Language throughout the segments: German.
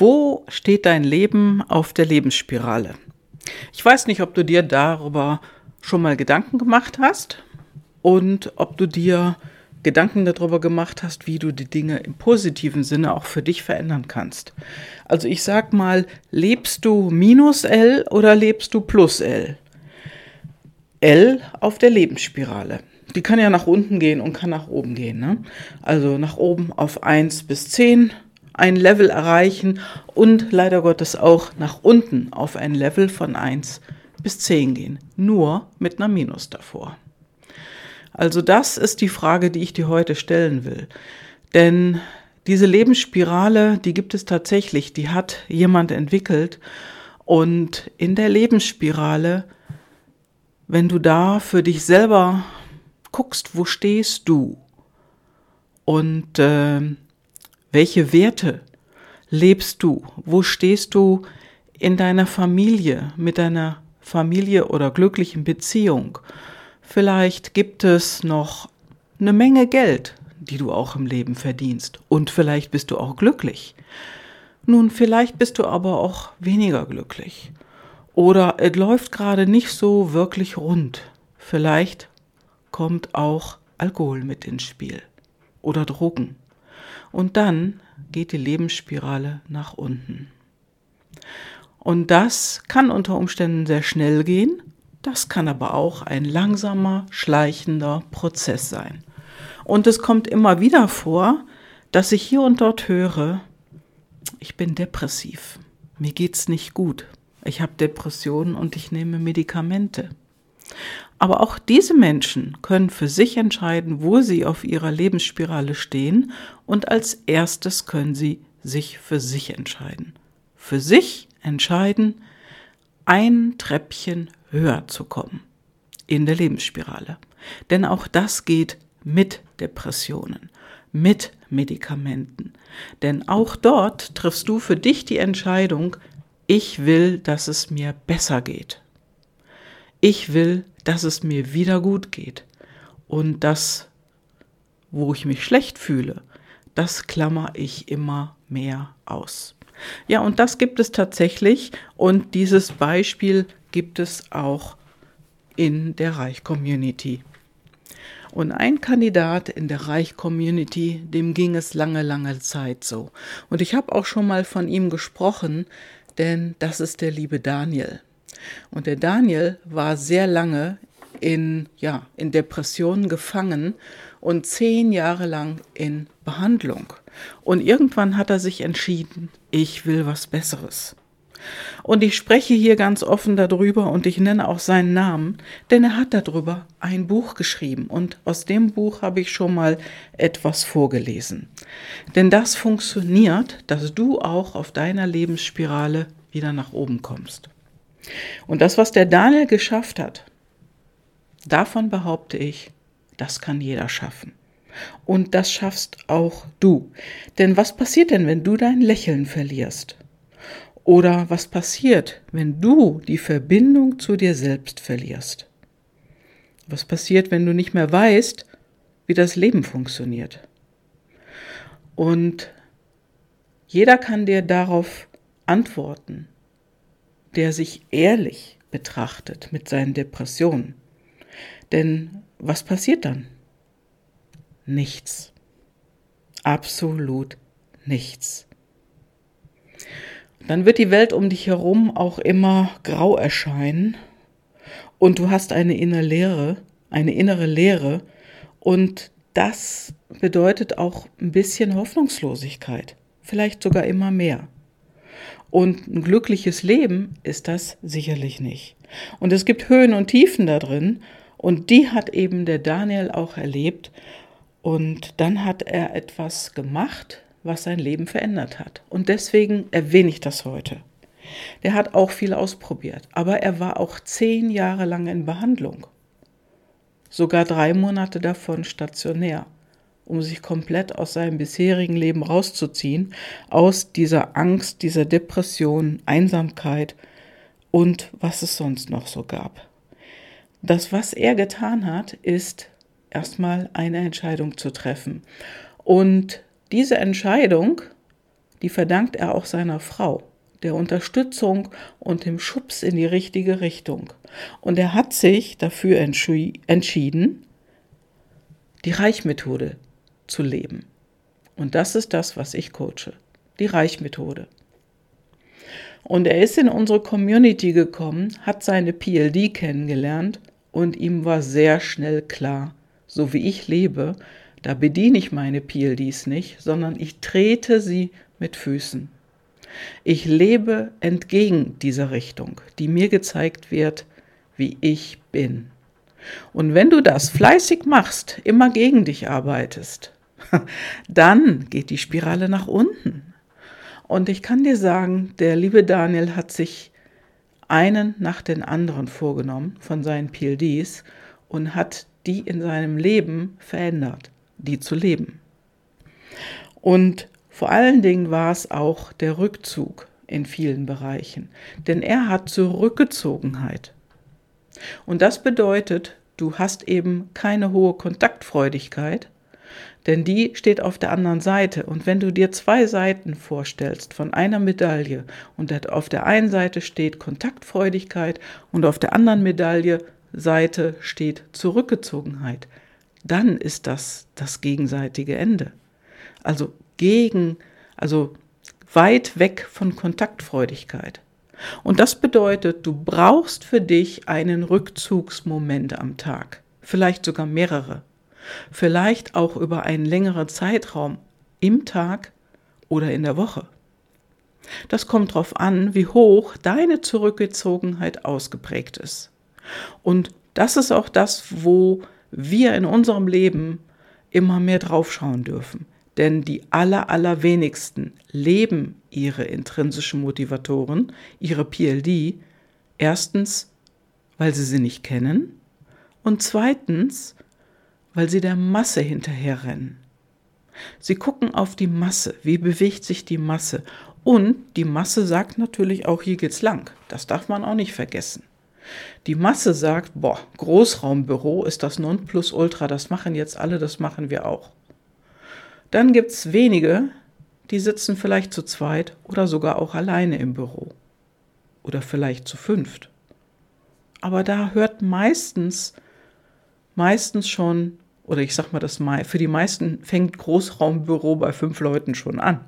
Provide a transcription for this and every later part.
Wo steht dein Leben auf der Lebensspirale? Ich weiß nicht, ob du dir darüber schon mal Gedanken gemacht hast und ob du dir Gedanken darüber gemacht hast, wie du die Dinge im positiven Sinne auch für dich verändern kannst. Also ich sag mal, lebst du minus L oder lebst du plus L? L auf der Lebensspirale. Die kann ja nach unten gehen und kann nach oben gehen. Ne? Also nach oben auf 1 bis 10 ein Level erreichen und leider Gottes auch nach unten auf ein Level von 1 bis 10 gehen. Nur mit einer Minus davor. Also das ist die Frage, die ich dir heute stellen will. Denn diese Lebensspirale, die gibt es tatsächlich, die hat jemand entwickelt. Und in der Lebensspirale, wenn du da für dich selber guckst, wo stehst du und äh, welche Werte lebst du, wo stehst du in deiner Familie, mit deiner Familie oder glücklichen Beziehung, Vielleicht gibt es noch eine Menge Geld, die du auch im Leben verdienst. Und vielleicht bist du auch glücklich. Nun, vielleicht bist du aber auch weniger glücklich. Oder es läuft gerade nicht so wirklich rund. Vielleicht kommt auch Alkohol mit ins Spiel. Oder Drogen. Und dann geht die Lebensspirale nach unten. Und das kann unter Umständen sehr schnell gehen das kann aber auch ein langsamer, schleichender Prozess sein. Und es kommt immer wieder vor, dass ich hier und dort höre, ich bin depressiv, mir geht's nicht gut, ich habe Depressionen und ich nehme Medikamente. Aber auch diese Menschen können für sich entscheiden, wo sie auf ihrer Lebensspirale stehen und als erstes können sie sich für sich entscheiden. Für sich entscheiden, ein Treppchen höher zu kommen in der Lebensspirale. Denn auch das geht mit Depressionen, mit Medikamenten. Denn auch dort triffst du für dich die Entscheidung, ich will, dass es mir besser geht. Ich will, dass es mir wieder gut geht. Und das, wo ich mich schlecht fühle, das klammer ich immer mehr aus. Ja, und das gibt es tatsächlich. Und dieses Beispiel gibt es auch in der Reich-Community. Und ein Kandidat in der Reich-Community, dem ging es lange, lange Zeit so. Und ich habe auch schon mal von ihm gesprochen, denn das ist der liebe Daniel. Und der Daniel war sehr lange in, ja, in Depressionen gefangen und zehn Jahre lang in Behandlung. Und irgendwann hat er sich entschieden, ich will was Besseres. Und ich spreche hier ganz offen darüber und ich nenne auch seinen Namen, denn er hat darüber ein Buch geschrieben und aus dem Buch habe ich schon mal etwas vorgelesen. Denn das funktioniert, dass du auch auf deiner Lebensspirale wieder nach oben kommst. Und das, was der Daniel geschafft hat, davon behaupte ich, das kann jeder schaffen. Und das schaffst auch du. Denn was passiert denn, wenn du dein Lächeln verlierst? Oder was passiert, wenn du die Verbindung zu dir selbst verlierst? Was passiert, wenn du nicht mehr weißt, wie das Leben funktioniert? Und jeder kann dir darauf antworten, der sich ehrlich betrachtet mit seinen Depressionen. Denn was passiert dann? Nichts. Absolut nichts dann wird die Welt um dich herum auch immer grau erscheinen und du hast eine innere Leere, eine innere Leere und das bedeutet auch ein bisschen Hoffnungslosigkeit, vielleicht sogar immer mehr. Und ein glückliches Leben ist das sicherlich nicht. Und es gibt Höhen und Tiefen da drin und die hat eben der Daniel auch erlebt und dann hat er etwas gemacht, was sein Leben verändert hat. Und deswegen erwähne ich das heute. Der hat auch viel ausprobiert, aber er war auch zehn Jahre lang in Behandlung. Sogar drei Monate davon stationär, um sich komplett aus seinem bisherigen Leben rauszuziehen, aus dieser Angst, dieser Depression, Einsamkeit und was es sonst noch so gab. Das, was er getan hat, ist erstmal eine Entscheidung zu treffen. Und diese Entscheidung, die verdankt er auch seiner Frau, der Unterstützung und dem Schubs in die richtige Richtung. Und er hat sich dafür entschieden, die Reichmethode zu leben. Und das ist das, was ich coache, die Reichmethode. Und er ist in unsere Community gekommen, hat seine PLD kennengelernt und ihm war sehr schnell klar, so wie ich lebe, da bediene ich meine PLDs nicht, sondern ich trete sie mit Füßen. Ich lebe entgegen dieser Richtung, die mir gezeigt wird, wie ich bin. Und wenn du das fleißig machst, immer gegen dich arbeitest, dann geht die Spirale nach unten. Und ich kann dir sagen, der liebe Daniel hat sich einen nach den anderen vorgenommen von seinen PLDs und hat die in seinem Leben verändert, die zu leben. Und vor allen Dingen war es auch der Rückzug in vielen Bereichen, denn er hat Zurückgezogenheit. Und das bedeutet, du hast eben keine hohe Kontaktfreudigkeit, denn die steht auf der anderen Seite. Und wenn du dir zwei Seiten vorstellst von einer Medaille und auf der einen Seite steht Kontaktfreudigkeit und auf der anderen Medaille Seite steht Zurückgezogenheit, dann ist das das gegenseitige Ende. Also gegen, also weit weg von Kontaktfreudigkeit. Und das bedeutet, du brauchst für dich einen Rückzugsmoment am Tag, vielleicht sogar mehrere vielleicht auch über einen längeren Zeitraum im Tag oder in der Woche. Das kommt darauf an, wie hoch deine Zurückgezogenheit ausgeprägt ist. Und das ist auch das, wo wir in unserem Leben immer mehr draufschauen dürfen. Denn die aller, allerwenigsten leben ihre intrinsischen Motivatoren, ihre PLD, erstens, weil sie sie nicht kennen und zweitens, weil sie der Masse hinterherrennen. Sie gucken auf die Masse, wie bewegt sich die Masse. Und die Masse sagt natürlich auch, hier geht's lang. Das darf man auch nicht vergessen. Die Masse sagt, boah, Großraumbüro ist das Nonplusultra, das machen jetzt alle, das machen wir auch. Dann gibt's wenige, die sitzen vielleicht zu zweit oder sogar auch alleine im Büro. Oder vielleicht zu fünft. Aber da hört meistens meistens schon, oder ich sag mal das mal, für die meisten fängt Großraumbüro bei fünf Leuten schon an.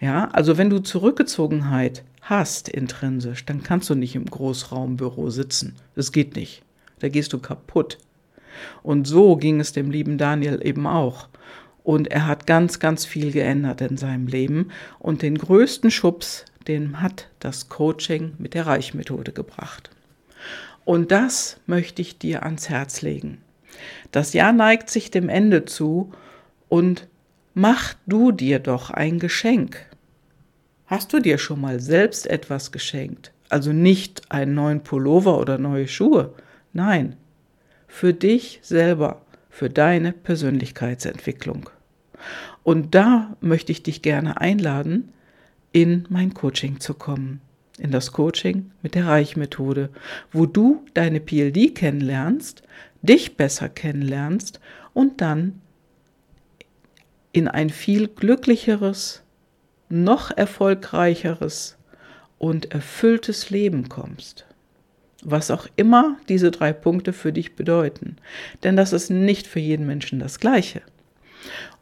Ja, also wenn du Zurückgezogenheit hast intrinsisch, dann kannst du nicht im Großraumbüro sitzen. Das geht nicht. Da gehst du kaputt. Und so ging es dem lieben Daniel eben auch. Und er hat ganz, ganz viel geändert in seinem Leben. Und den größten Schubs, den hat das Coaching mit der Reichmethode gebracht. Und das möchte ich dir ans Herz legen. Das Jahr neigt sich dem Ende zu und mach du dir doch ein Geschenk. Hast du dir schon mal selbst etwas geschenkt? Also nicht einen neuen Pullover oder neue Schuhe. Nein, für dich selber, für deine Persönlichkeitsentwicklung. Und da möchte ich dich gerne einladen, in mein Coaching zu kommen in das Coaching mit der Reichmethode, wo du deine PLD kennenlernst, dich besser kennenlernst und dann in ein viel glücklicheres, noch erfolgreicheres und erfülltes Leben kommst. Was auch immer diese drei Punkte für dich bedeuten. Denn das ist nicht für jeden Menschen das Gleiche.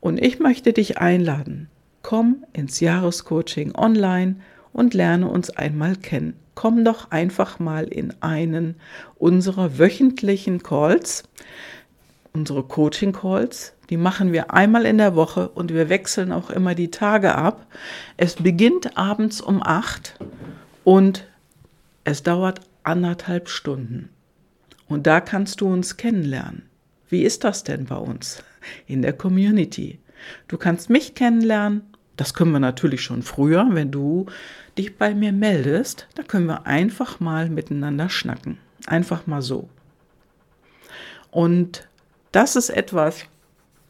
Und ich möchte dich einladen, komm ins Jahrescoaching online und lerne uns einmal kennen. Komm doch einfach mal in einen unserer wöchentlichen Calls, unsere Coaching Calls. Die machen wir einmal in der Woche und wir wechseln auch immer die Tage ab. Es beginnt abends um acht und es dauert anderthalb Stunden. Und da kannst du uns kennenlernen. Wie ist das denn bei uns in der Community? Du kannst mich kennenlernen das können wir natürlich schon früher, wenn du dich bei mir meldest. Da können wir einfach mal miteinander schnacken. Einfach mal so. Und das ist etwas,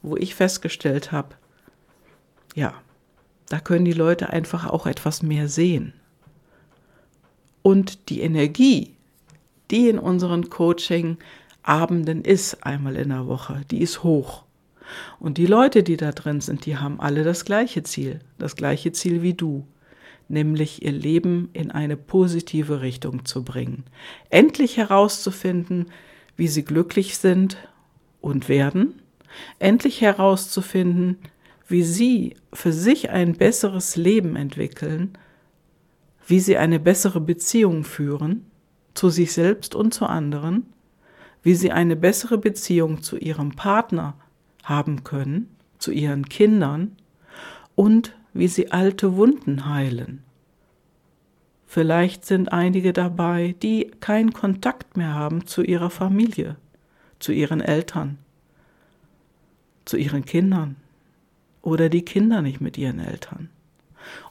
wo ich festgestellt habe, ja, da können die Leute einfach auch etwas mehr sehen. Und die Energie, die in unseren Coaching-Abenden ist, einmal in der Woche, die ist hoch. Und die Leute, die da drin sind, die haben alle das gleiche Ziel, das gleiche Ziel wie du, nämlich ihr Leben in eine positive Richtung zu bringen. Endlich herauszufinden, wie sie glücklich sind und werden, endlich herauszufinden, wie sie für sich ein besseres Leben entwickeln, wie sie eine bessere Beziehung führen zu sich selbst und zu anderen, wie sie eine bessere Beziehung zu ihrem Partner haben können, zu ihren Kindern und wie sie alte Wunden heilen. Vielleicht sind einige dabei, die keinen Kontakt mehr haben zu ihrer Familie, zu ihren Eltern, zu ihren Kindern oder die Kinder nicht mit ihren Eltern.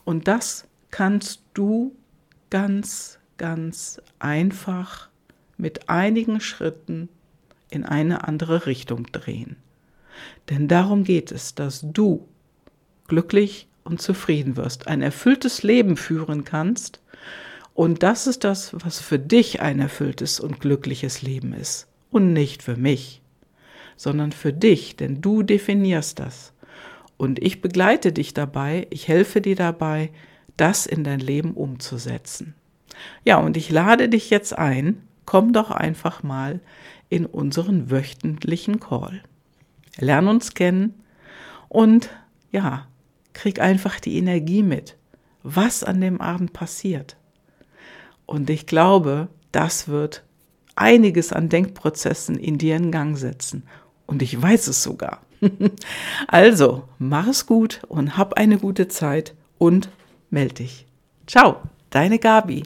Und das kannst du ganz, ganz einfach mit einigen Schritten in eine andere Richtung drehen. Denn darum geht es, dass du glücklich und zufrieden wirst, ein erfülltes Leben führen kannst. Und das ist das, was für dich ein erfülltes und glückliches Leben ist. Und nicht für mich, sondern für dich, denn du definierst das. Und ich begleite dich dabei, ich helfe dir dabei, das in dein Leben umzusetzen. Ja, und ich lade dich jetzt ein, komm doch einfach mal in unseren wöchentlichen Call. Lern uns kennen und ja, krieg einfach die Energie mit, was an dem Abend passiert. Und ich glaube, das wird einiges an Denkprozessen in dir in Gang setzen. Und ich weiß es sogar. also, mach es gut und hab eine gute Zeit und melde dich. Ciao, deine Gabi.